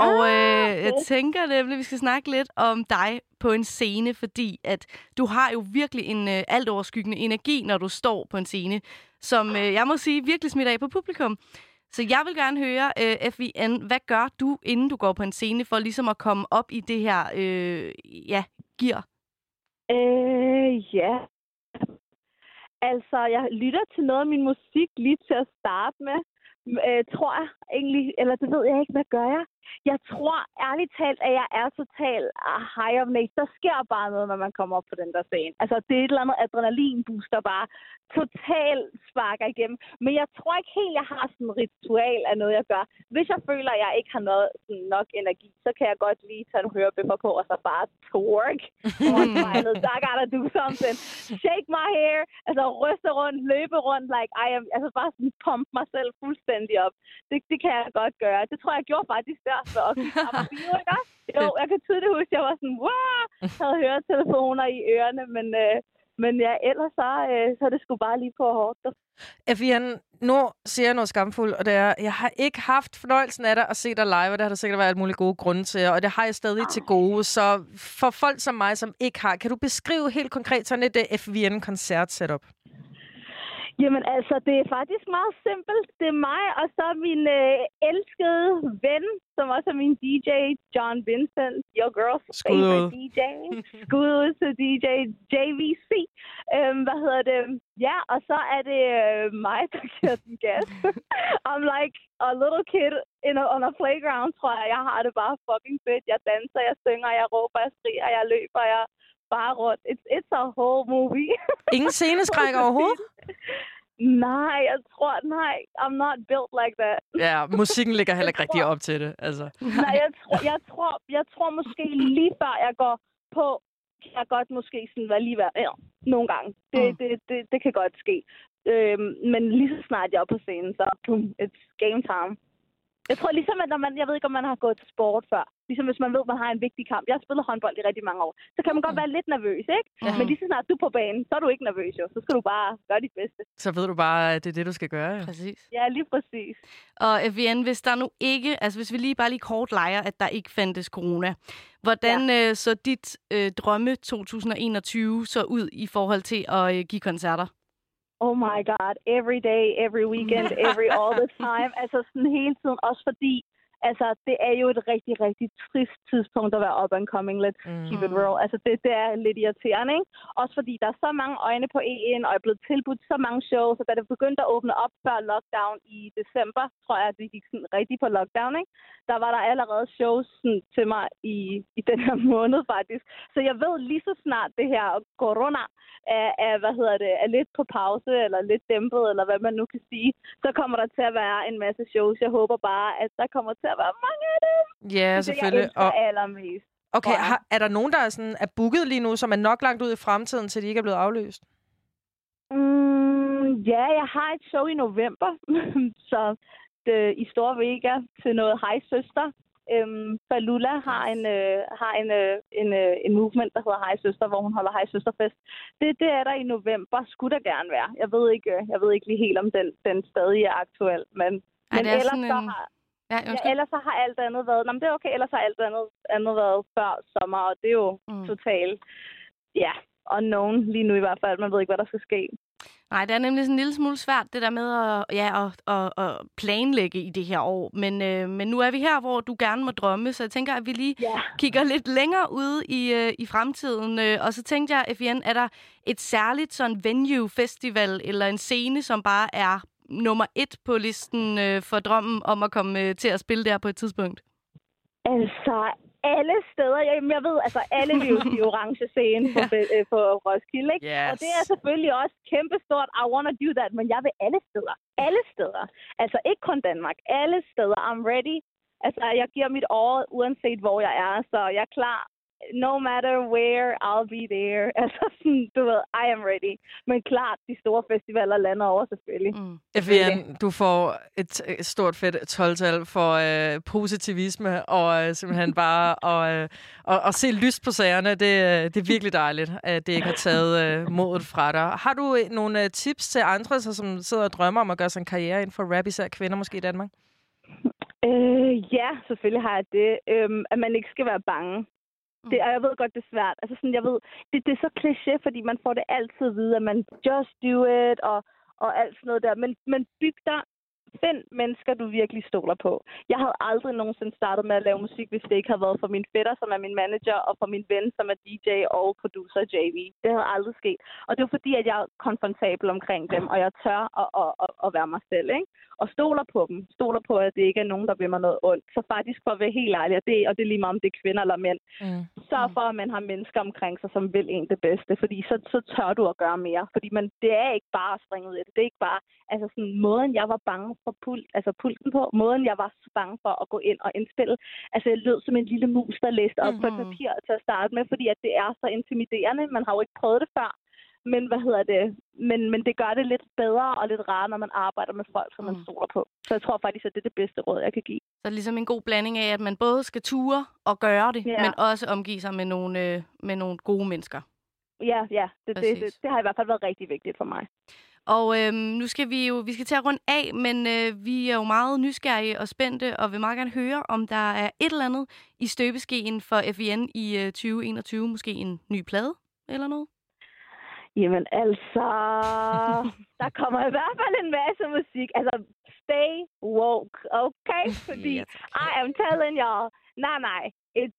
Speaker 1: Og
Speaker 3: Ah,
Speaker 1: øh, jeg tænker nemlig, at vi skal snakke lidt om dig på en scene, fordi at du har jo virkelig en øh, alt overskyggende energi, når du står på en scene, som øh, jeg må sige virkelig smitter af på publikum. Så jeg vil gerne høre, øh, FVN, hvad gør du, inden du går på en scene, for ligesom at komme op i det her øh, ja, gear?
Speaker 3: Øh, ja. Altså, jeg lytter til noget af min musik lige til at starte med. Øh, tror jeg egentlig, eller det ved jeg ikke, hvad gør jeg? Jeg tror ærligt talt, at jeg er total ah, high of nature. Der sker bare noget, når man kommer op på den der scene. Altså, det er et eller andet adrenalinboost, der bare totalt sparker igennem. Men jeg tror ikke helt, jeg har sådan en ritual af noget, jeg gør. Hvis jeg føler, at jeg ikke har noget, sådan nok energi, så kan jeg godt lige tage en hørebøffer på, og så bare twerk. I gotta do something. Shake my hair. Altså ryste rundt, løbe rundt. Like, I am, altså bare sådan pump mig selv fuldstændig op. Det, det kan jeg godt gøre. Det tror jeg, jeg gjorde faktisk der. Så og bio, ikke også? Jo, jeg kan tydeligt huske, at jeg var sådan, wow, havde høretelefoner i ørerne, men, øh, men ja, ellers så, øh, så er det sgu bare lige på hårdt.
Speaker 2: Evian, nu siger jeg noget skamfuldt, og det er, jeg har ikke haft fornøjelsen af dig at se dig live, og det har der sikkert været alt mulige gode grunde til, og det har jeg stadig til gode. Så for folk som mig, som ikke har, kan du beskrive helt konkret sådan et uh, FVN-koncert-setup?
Speaker 3: Jamen altså, det er faktisk meget simpelt. Det er mig, og så min øh, elskede ven, som også er min DJ, John Vincent, your girl's
Speaker 2: Skud ud.
Speaker 3: favorite DJ. Skud ud til DJ JVC. Øhm, hvad hedder det? Ja, og så er det øh, mig, der giver den gas. I'm like a little kid in a, on a playground, tror jeg. Jeg har det bare fucking fedt. Jeg danser, jeg synger, jeg råber, jeg skriger, jeg løber, jeg bare rundt. It's, it's a whole movie.
Speaker 2: Ingen sceneskræk overhovedet?
Speaker 3: Nej, jeg tror, nej. I'm not built like that.
Speaker 2: Ja, musikken ligger heller ikke rigtig op til det. Altså.
Speaker 3: Nej, jeg tror, jeg tror, jeg tror måske lige før jeg går på, kan jeg godt måske sådan være lige være, ja, nogle gange. Det,
Speaker 1: Mm.
Speaker 3: det, det, det kan godt ske. Øhm, men lige så snart jeg er på scenen, så boom, it's game time. Jeg tror ligesom, at når man, jeg ved ikke, om man har gået til sport før. Ligesom hvis man ved, man har en vigtig kamp. Jeg har spillet håndbold i rigtig mange år. Så kan man godt være lidt nervøs, ikke?
Speaker 1: Mhm.
Speaker 3: Men lige så snart du er på banen, så er du ikke nervøs jo. Så skal du bare gøre dit bedste.
Speaker 2: Så ved du bare, at det er det, du skal gøre. Ja.
Speaker 1: Præcis.
Speaker 3: Ja, lige præcis.
Speaker 1: Og FVN, hvis der nu ikke, altså hvis vi lige bare lige kort leger, at der ikke fandtes corona, hvordan ja. øh, så dit øh, drømme 2021 så ud i forhold til at øh, give koncerter?
Speaker 3: Oh my god, every day, every weekend, every all the time. Altså sådan hele tiden, også fordi, altså det er jo et rigtig, rigtig trist tidspunkt at være up and coming. Let's mm. keep it real. Altså det, det er lidt irriterende, ikke? Også fordi der er så mange øjne på EN, og jeg er blevet tilbudt så mange shows, og da det begyndte at åbne op før lockdown i december, tror jeg, at det gik sådan rigtig på lockdown, ikke? Der var der allerede shows sådan, til mig i, i den her måned faktisk. Så jeg ved lige så snart det her corona er, er, hvad hedder det, er lidt på pause, eller lidt dæmpet, eller hvad man nu kan sige, så kommer der til at være en masse shows. Jeg håber bare, at der kommer til at være mange af dem.
Speaker 2: Ja,
Speaker 3: Det
Speaker 2: selvfølgelig.
Speaker 3: jeg elsker
Speaker 2: Og,
Speaker 3: allermest.
Speaker 2: okay,
Speaker 3: jeg.
Speaker 2: har, er der nogen, der er, sådan, er booket lige nu, som er nok langt ud i fremtiden, til de ikke er blevet afløst?
Speaker 3: Mm, ja, jeg har et show i november, så det, i Store Vega til noget Hej Søster. Øhm, Falula har en, øh, har en, øh, en, øh, en movement, der hedder Hej Søster, hvor hun holder Hej Søsterfest. Det, det er der i november. Skulle der gerne være. Jeg ved ikke, øh, jeg ved ikke lige helt, om den, den stadig er aktuel, men,
Speaker 1: Ej,
Speaker 3: men
Speaker 1: det er
Speaker 3: ellers,
Speaker 1: sådan
Speaker 3: så har,
Speaker 1: Ja,
Speaker 3: ja, ellers så har alt andet været... Nå, men det er okay. Ellers har alt andet, andet været før sommer, og det er jo
Speaker 1: Mm.
Speaker 3: totalt... Ja, unknown lige nu i hvert fald. Man ved ikke, hvad der skal ske.
Speaker 1: Nej, det er nemlig sådan en lille smule svært, det der med at, ja, at, at, at planlægge i det her år. Men, øh, men nu er vi her, hvor du gerne må drømme, så jeg tænker, at vi lige
Speaker 3: Ja.
Speaker 1: kigger lidt længere ud i, øh, i fremtiden. Øh, og så tænkte jeg, FVN, er der et særligt sådan venue, festival eller en scene, som bare er nummer et på listen øh, for drømmen om at komme øh, til at spille der på et tidspunkt?
Speaker 3: Altså, alle steder. Jamen, jeg ved, altså, alle vil jo sige orange scene på, øh, på Roskilde, ikke?
Speaker 2: Yes.
Speaker 3: Og det er selvfølgelig også kæmpestort. I wanna do that, men jeg vil alle steder. Alle steder. Altså, ikke kun Danmark. Alle steder. I'm ready. Altså, jeg giver mit år, uanset hvor jeg er, så jeg er klar. No matter where, I'll be there. Altså, sådan, du ved, I am ready. Men klart, de store festivaler lander over selvfølgelig.
Speaker 1: Mm.
Speaker 2: FVN, du får et, et stort fedt 12-tal for øh, positivisme og øh, simpelthen bare at, øh, at, at se lyst på sagerne. Det, øh, det er virkelig dejligt, at det ikke har taget øh, modet fra dig. Har du øh, nogle øh, tips til andre, så, som sidder og drømmer om at gøre sig en karriere inden for rap, især kvinder måske i Danmark?
Speaker 3: Øh, ja, selvfølgelig har jeg det. Øhm, at man ikke skal være bange.
Speaker 1: Mm.
Speaker 3: Det, og jeg ved godt, det er svært. Altså sådan, jeg ved, det, det er så kliché, fordi man får det altid at vide, at man just do it, og, og alt sådan noget der. Men, men byg dig, find mennesker, du virkelig stoler på. Jeg havde aldrig nogensinde startet med at lave musik, hvis det ikke havde været for min fætter, som er min manager, og for min ven, som er DJ og producer JV. Det havde aldrig sket. Og det var fordi, at jeg er komfortabel omkring dem, og jeg tør at, at, at, at være mig selv. Ikke? Og stoler på dem. Stoler på, at det ikke er nogen, der vil mig noget ondt. Så faktisk for at være helt ærlig, og det, og det er lige meget om det er kvinder eller mænd,
Speaker 2: Mm.
Speaker 3: sørg for, at man har mennesker omkring sig, som vil en det bedste, fordi så, så tør du at gøre mere. Fordi man, det er ikke bare at springe ud i det. Det er ikke bare, altså sådan, måden jeg var bange for pult, altså pulten på, måden jeg var så bange for at gå ind og indspille. Altså jeg lød som en lille mus, der læste op mm-hmm. på et
Speaker 1: Mhm.
Speaker 3: papir til at starte med, fordi at det er så intimiderende. Man har jo ikke prøvet det før. Men hvad hedder det? Men, men det gør det lidt bedre og lidt rarere, når man arbejder med folk, som man
Speaker 1: Mm.
Speaker 3: stoler på. Så jeg tror faktisk, at det er det bedste råd, jeg kan give.
Speaker 1: Så det er ligesom en god blanding af, at man både skal ture og gøre det,
Speaker 3: Ja.
Speaker 1: men også omgive sig med nogle, øh, med nogle gode mennesker.
Speaker 3: Ja, ja. Det, det, det, det har i hvert fald været rigtig vigtigt for mig.
Speaker 1: Og øhm, nu skal vi jo vi skal til at runde af, men øh, vi er jo meget nysgerrige og spændte, og vil meget gerne høre, om der er et eller andet i støbeskeen for FVN i øh, 2021. Måske en ny plade eller noget?
Speaker 3: Jamen altså, der kommer i hvert fald en masse musik. Altså, stay woke, okay? Fordi I am telling y'all, nej, nej. Et,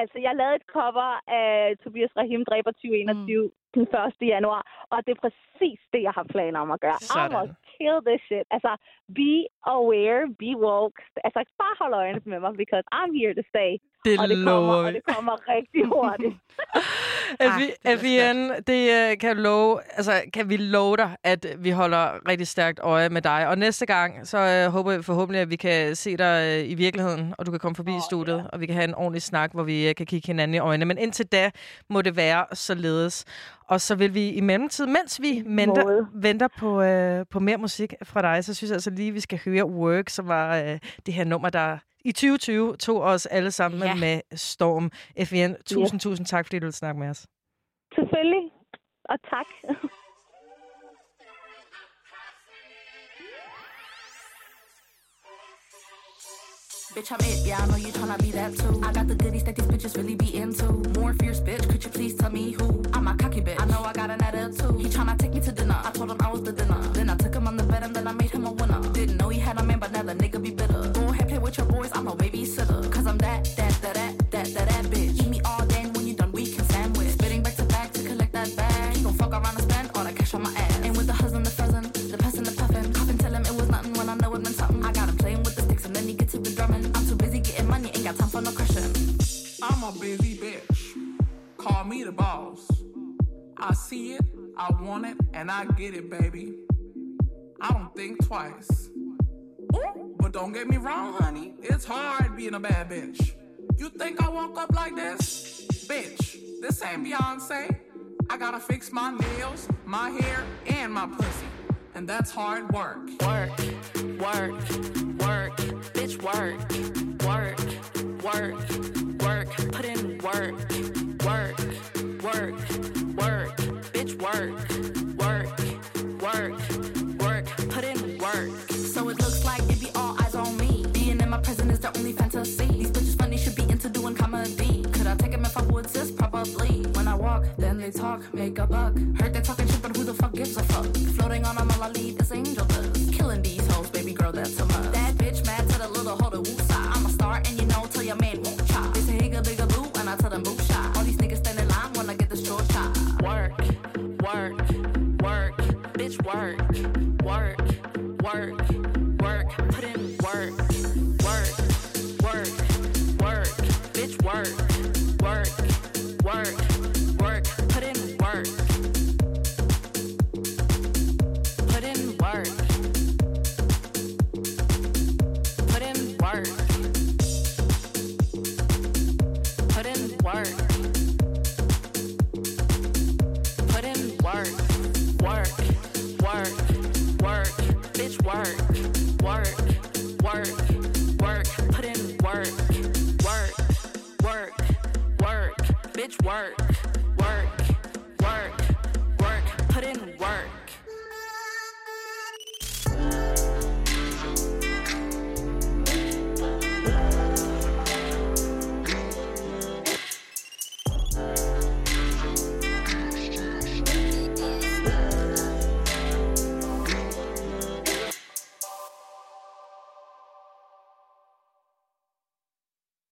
Speaker 3: altså, jeg lavede et cover af Tobias Rahim Dræber 2021 mm. den 1. januar, og det er præcis det, jeg har planer om at gøre. I
Speaker 2: Sådan.
Speaker 3: must kill this shit. Altså, be aware, be woke. Altså, bare hold øjnene med mig, because I'm here to stay.
Speaker 2: Det
Speaker 3: og det kommer, og
Speaker 2: vi.
Speaker 3: det kommer rigtig hurtigt.
Speaker 2: FI-
Speaker 1: det bliver
Speaker 2: FIN, det øh, kan, love, altså, kan vi love dig, at vi holder rigtig stærkt øje med dig. Og næste gang, så øh, håber jeg forhåbentlig, at vi kan se dig øh, i virkeligheden, og du kan komme forbi oh, studiet, og vi kan have en ordentlig snak, hvor vi øh, kan kigge hinanden i øjnene. Men indtil da må det være således. Og så vil vi i mellemtid, mens vi venter,
Speaker 3: måde.
Speaker 2: venter på, øh, på mere musik fra dig, så synes jeg altså lige, vi skal høre Work, som var øh, det her nummer, der i 2020 tog os alle sammen
Speaker 1: Ja.
Speaker 2: ja. med storm. FIN, tusind, tusind tak, fordi du vil snakke med os.
Speaker 3: Selvfølgelig. Og tak.
Speaker 4: Bitch, I'm it, yeah, I know you tryna be that too. I got the goodies that these bitches really be into. More fierce bitch, could you please tell me who? I'm a cocky bitch. I know I got an attitude. He tryna take me to dinner. I told him I was the dinner. Then I took him on the bed and then I made him a I
Speaker 8: see it, I want it, and I get it, baby. I don't think twice. Ooh, but don't get me wrong, honey. It's hard being a bad bitch. You think I woke up like this? Bitch, this ain't Beyonce. I gotta fix my nails, my hair, and my pussy. And that's hard work.
Speaker 4: Work, work, work, bitch, work, work, work, work, work, work, work, put in work. So it looks like it be all eyes on me. Being in my prison is the only fantasy. These bitches funny should be into doing comedy. Could I take him if I would, sis? Probably. When I walk, then they talk, make a buck. Heard they talking shit, but who the fuck gives a fuck? Floating on a all I lead angel dust. Killing these hoes, baby girl, that's a must. That